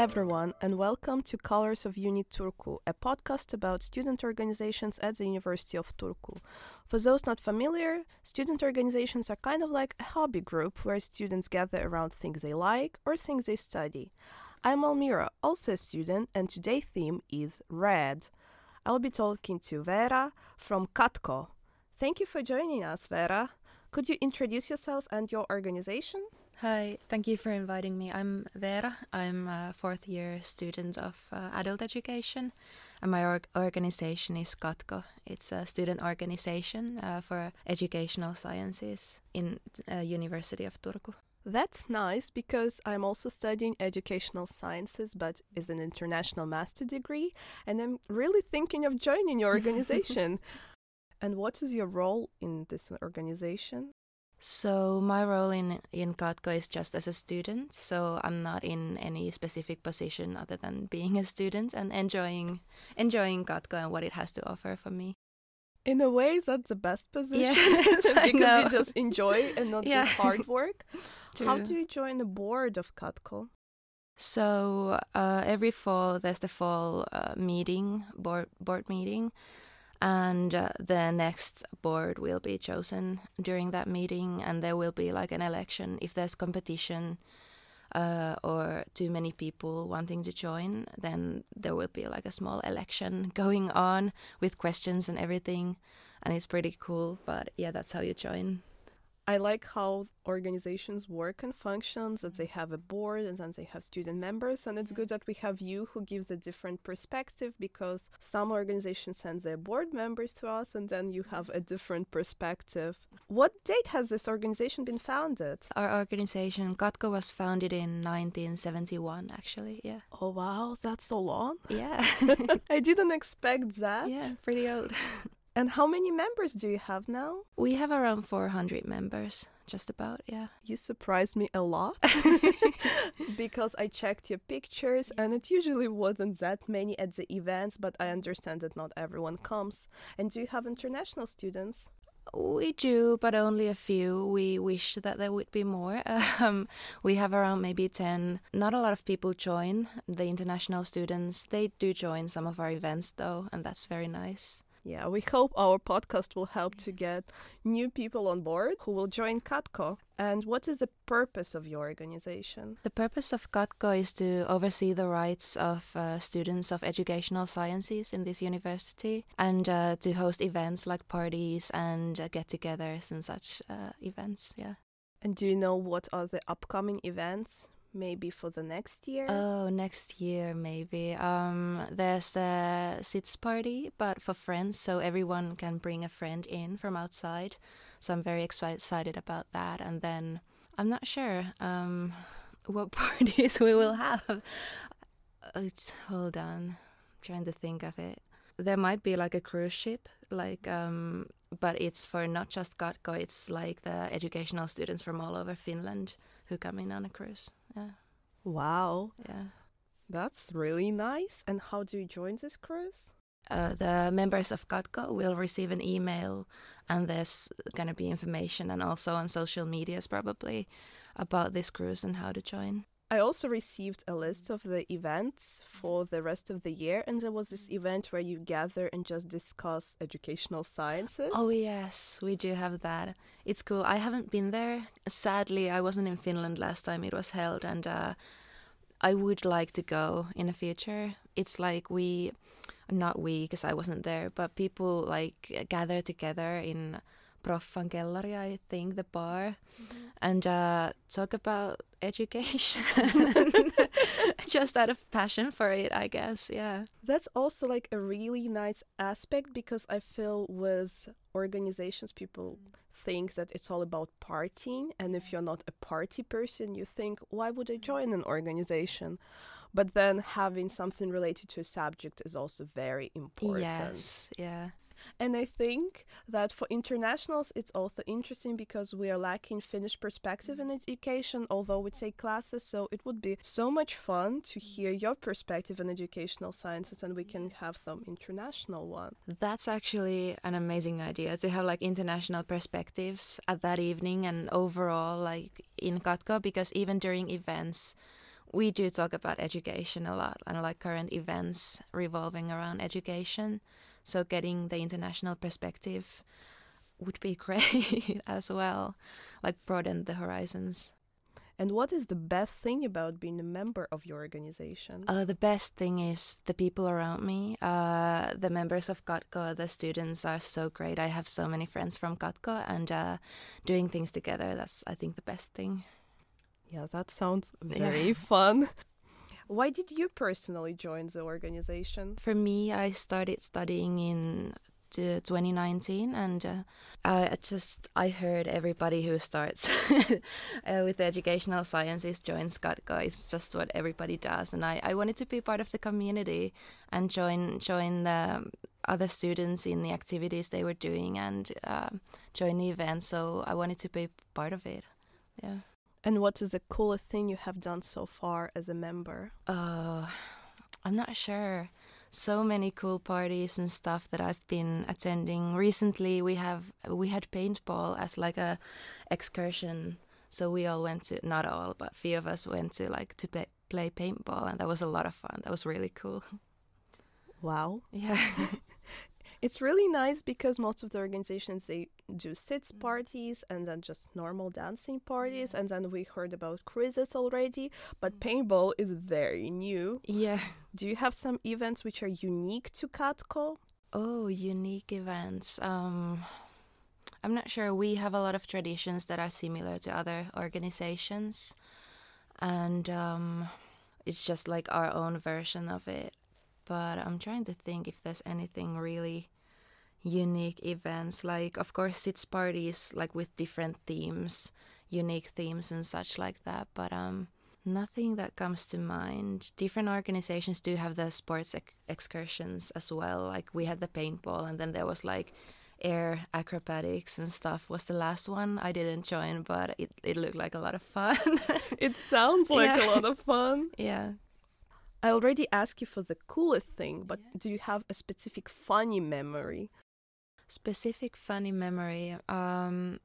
everyone, and welcome to Colors of Uni Turku, a podcast about student organizations at the University of Turku. For those not familiar, student organizations are kind of like a hobby group where students gather around things they like or things they study. I'm Almira, also a student, and today's theme is red. I'll be talking to Veera from Katko. Thank you for joining us, Veera. Could you introduce yourself and your organization? Hi, thank you for inviting me. I'm Veera. I'm a fourth year student of uh, adult education, and my org- organization is Katko. It's a student organization uh, for educational sciences in uh, University of Turku. That's nice because I'm also studying educational sciences, but is an international master degree, and I'm really thinking of joining your organization. and what is your role in this organization? So my role in in Katko is just as a student. So I'm not in any specific position other than being a student and enjoying enjoying Katko and what it has to offer for me. In a way, that's the best position Yes, because you just enjoy and not Yeah. do hard work. How do you join the board of Katko? So uh, every fall there's the fall uh, meeting board board meeting, and uh, the next board will be chosen during that meeting, and there will be like an election if there's competition. Uh, or too many people wanting to join, then there will be like a small election going on with questions and everything, and it's pretty cool. But yeah, that's how you join. I like how organizations work and functions, that they have a board and then they have student members. And it's good that we have you who gives a different perspective because some organizations send their board members to us and then you have a different perspective. What date has this organization been founded? Our organization Katko was founded in 1971, actually. Yeah, Oh, wow, that's so long. yeah. I didn't expect that. Yeah, pretty old. And how many members do you have now? We have around 400 members, just about, yeah. You surprised me a lot because I checked your pictures and it usually wasn't that many at the events, but I understand that not everyone comes. And do you have international students? We do, but only a few. We wish that there would be more. Um, we have around maybe 10. Not a lot of people join the international students. They do join some of our events, though, and that's very nice. Yeah, we hope our podcast will help to get new people on board who will join Katko. And what is the purpose of your organization? The purpose of Katko is to oversee the rights of uh, students of educational sciences in this university and uh, to host events like parties and uh, get togethers and such uh, events, yeah. And do you know what are the upcoming events? Maybe for the next year? Oh, next year maybe. Um, there's a sits party, but for friends, so everyone can bring a friend in from outside. So I'm very excited about that. And then I'm not sure um, what parties we will have. Just hold on, I'm trying to think of it. There might be like a cruise ship, like, um, but it's for not just Katko. It's like the educational students from all over Finland who come in on a cruise. Yeah, wow, yeah. that's really nice. And how do you join this cruise? uh, the members of Katko will receive an email, and there's going to be information and also on social medias probably about this cruise and how to join. I also received a list of the events for the rest of the year, and there was this event where you gather and just discuss educational sciences. Oh, yes, we do have that. It's cool. I haven't been there. Sadly, I wasn't in Finland last time it was held, and uh, I would like to go in the future. It's like we, not we, because I wasn't there, but people like gather together in Proffan Kellari, I think, the bar, and uh, talk about education. Just out of passion for it, I guess. Yeah. That's also like a really nice aspect because I feel with organizations, people think that it's all about partying. And if you're not a party person, you think, why would I join an organization? But then having something related to a subject is also very important. Yes. Yeah. And I think that for internationals, it's also interesting because we are lacking Finnish perspective in education, although we take classes. So it would be so much fun to hear your perspective in educational sciences, and we can have some international one. That's actually an amazing idea to have like international perspectives at that evening and overall like in Katko because even during events we do talk about education a lot and like current events revolving around education. So getting the international perspective would be great as well, like broaden the horizons. And what is the best thing about being a member of your organization? Uh, the best thing is the people around me. Uh, the members of Katko, the students are so great. I have so many friends from Katko, and uh, doing things together, that's, I think, the best thing. Yeah, that sounds very yeah. fun. Why did you personally join the organization? For me, I started studying in to 2019 and uh, I just I heard everybody who starts uh, with educational sciences joins Katko it's just what everybody does. And I, I wanted to be part of the community and join join the other students in the activities they were doing and uh, join the event. So I wanted to be part of it. Yeah and what is the coolest thing you have done so far as a member uh I'm not sure so many cool parties and stuff that I've been attending. Recently, we have we had paintball as like a excursion. So we all went to not all, but a few of us went to like to play, play paintball, and that was a lot of fun. That was really cool. Wow. Yeah. It's really nice because most of the organizations they do sits mm. parties and then just normal dancing parties and then we heard about quizzes already, but mm. paintball is very new. Yeah. Do you have some events which are unique to Katko? Oh, unique events. Um I'm not sure. We have a lot of traditions that are similar to other organizations and um it's just like our own version of it but I'm trying to think if there's anything really unique events. Like, of course, it's parties like with different themes, unique themes and such like that. But um, nothing that comes to mind. Different organizations do have the sports ex- excursions as well. Like we had the paintball, and then there was like air acrobatics and stuff was the last one I didn't join, but it, it looked like a lot of fun. it sounds like yeah. a lot of fun. Yeah. I already asked you for the coolest thing, but yeah. do you have a specific funny memory? Specific funny memory um,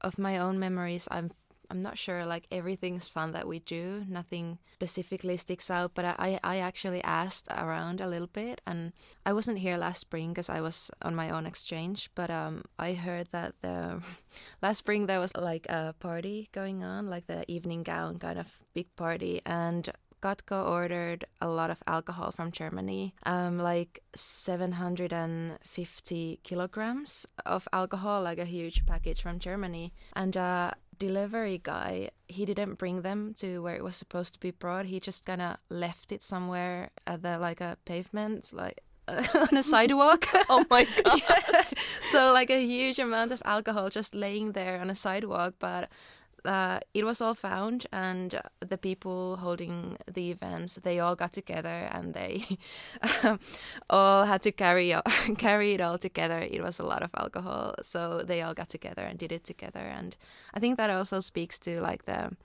of my own memories. I'm I'm not sure. Like everything's fun that we do. Nothing specifically sticks out. But I I actually asked around a little bit, and I wasn't here last spring because I was on my own exchange. But um, I heard that the last spring there was like a party going on, like the evening gown kind of big party, and Katko ordered a lot of alcohol from Germany, um, like 750 kilograms of alcohol, like a huge package from Germany. And a delivery guy, he didn't bring them to where it was supposed to be brought. He just kind of left it somewhere at the like a pavement, like on a sidewalk. oh my god! yeah. So like a huge amount of alcohol just laying there on a sidewalk, but uh, it was all found, and the people holding the events they all got together and they all had to carry carry it all together. It was a lot of alcohol, so they all got together and did it together. And I think that also speaks to like the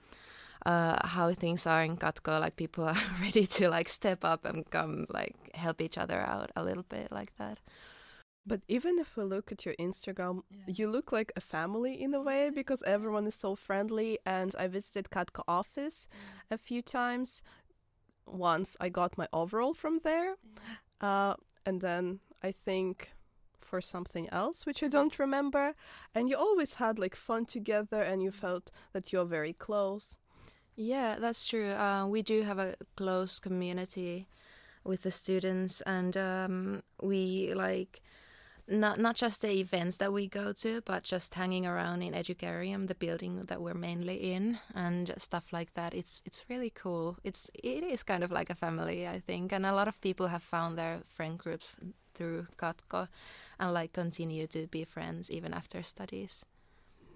uh, how things are in Katko. Like people are ready to like step up and come like help each other out a little bit like that. But even if we look at your Instagram, yeah. you look like a family in a way because everyone is so friendly. And I visited Katko office a few times. Once I got my overall from there, uh, and then I think for something else which I don't remember. And you always had like fun together, and you felt that you're very close. Yeah, that's true. Uh, we do have a close community with the students, and um, we like not not just the events that we go to, but just hanging around in Educarium, the building that we're mainly in, and stuff like that. It's it's really cool. It's it is kind of like a family, I think, and a lot of people have found their friend groups through Katko, and like continue to be friends even after studies.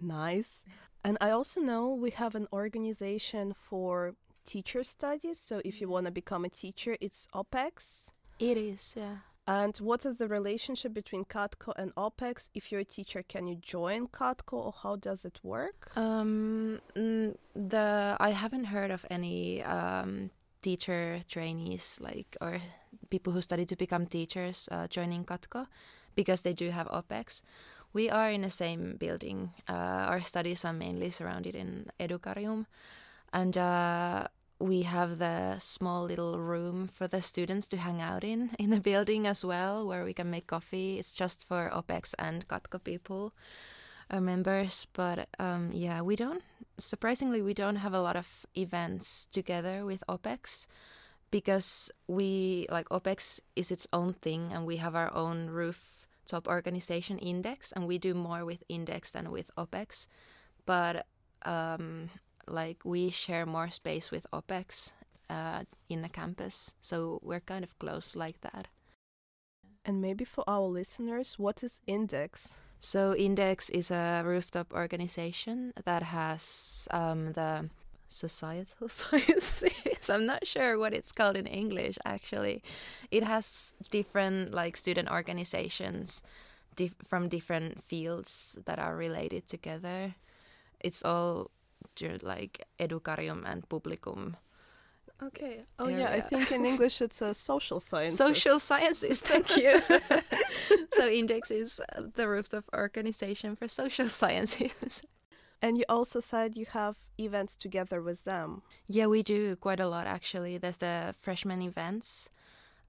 Nice. And I also know we have an organization for teacher studies. So if you mm-hmm. want to become a teacher, it's OPEX. It is, yeah. And what is the relationship between Katko and OPEX? If you're a teacher, can you join Katko or how does it work? Um, the I haven't heard of any um, teacher trainees like or people who study to become teachers uh, joining Katko because they do have OPEX. We are in the same building. Uh, our studies are mainly surrounded in Educarium, and uh, we have the small little room for the students to hang out in in the building as well, where we can make coffee. It's just for OPEX and Katko people, our members. But um, yeah, we don't. Surprisingly, we don't have a lot of events together with OPEX because we like OPEX is its own thing, and we have our own rooftop organization Index, and we do more with Index than with OPEX. But um, like we share more space with OPEX uh, in the campus, so we're kind of close like that. And maybe for our listeners, what is Index? So Index is a rooftop organization that has um, the societal sciences. I'm not sure what it's called in English. Actually, it has different like student organizations dif- from different fields that are related together. It's all like educarium and publicum. Okay. Oh area. yeah, I think in English it's a social science. Social sciences. Thank you. so Index is the rooftop organization for social sciences. And you also said you have events together with them. Yeah, we do quite a lot actually. There's the freshman events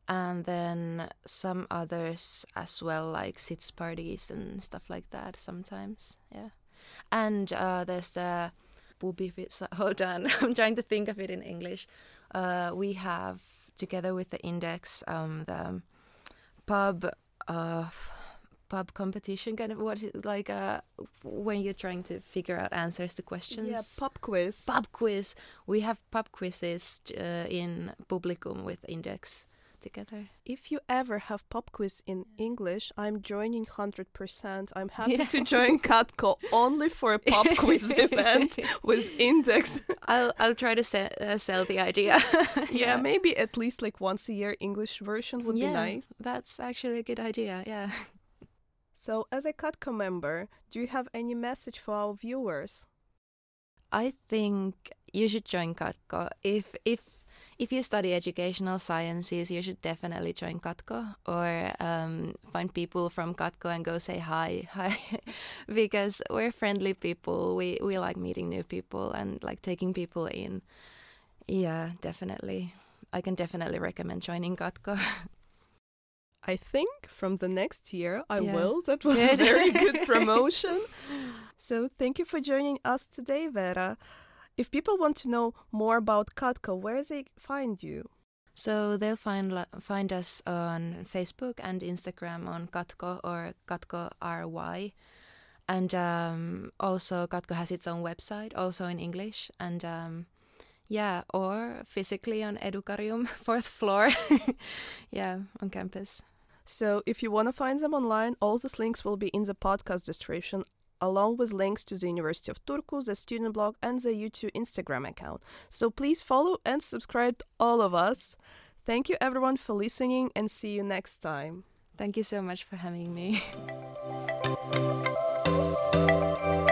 and then some others as well like sits parties and stuff like that sometimes. Yeah. And uh, there's the Hold on, I'm trying to think of it in English. Uh, we have together with the index um, the pub uh, pub competition kind of what is it like uh, when you're trying to figure out answers to questions? Yeah pub quiz. Pub quiz. We have pub quizzes uh, in publicum with index together. If you ever have pop quiz in English, I'm joining 100%. I'm happy yeah. to join Katko only for a pop quiz event with Index. I'll I'll try to se- uh, sell the idea. yeah, yeah, maybe at least like once a year English version would yeah, be nice. That's actually a good idea. Yeah. So, as a Katko member, do you have any message for our viewers? I think you should join Katko if if if you study educational sciences, you should definitely join Katko or um, find people from Katko and go say hi, hi, because we're friendly people. We we like meeting new people and like taking people in. Yeah, definitely. I can definitely recommend joining Katko. I think from the next year I yeah. will. That was a very good promotion. so thank you for joining us today, Veera. If people want to know more about Katko, where they find you? So they'll find find us on Facebook and Instagram on Katko or Katko RY. And um, also, Katko has its own website, also in English. And um, yeah, or physically on Educarium, fourth floor. yeah, on campus. So if you want to find them online, all these links will be in the podcast description along with links to the University of Turku, the student blog, and the YouTube Instagram account. So please follow and subscribe all of us. Thank you everyone for listening and see you next time. Thank you so much for having me.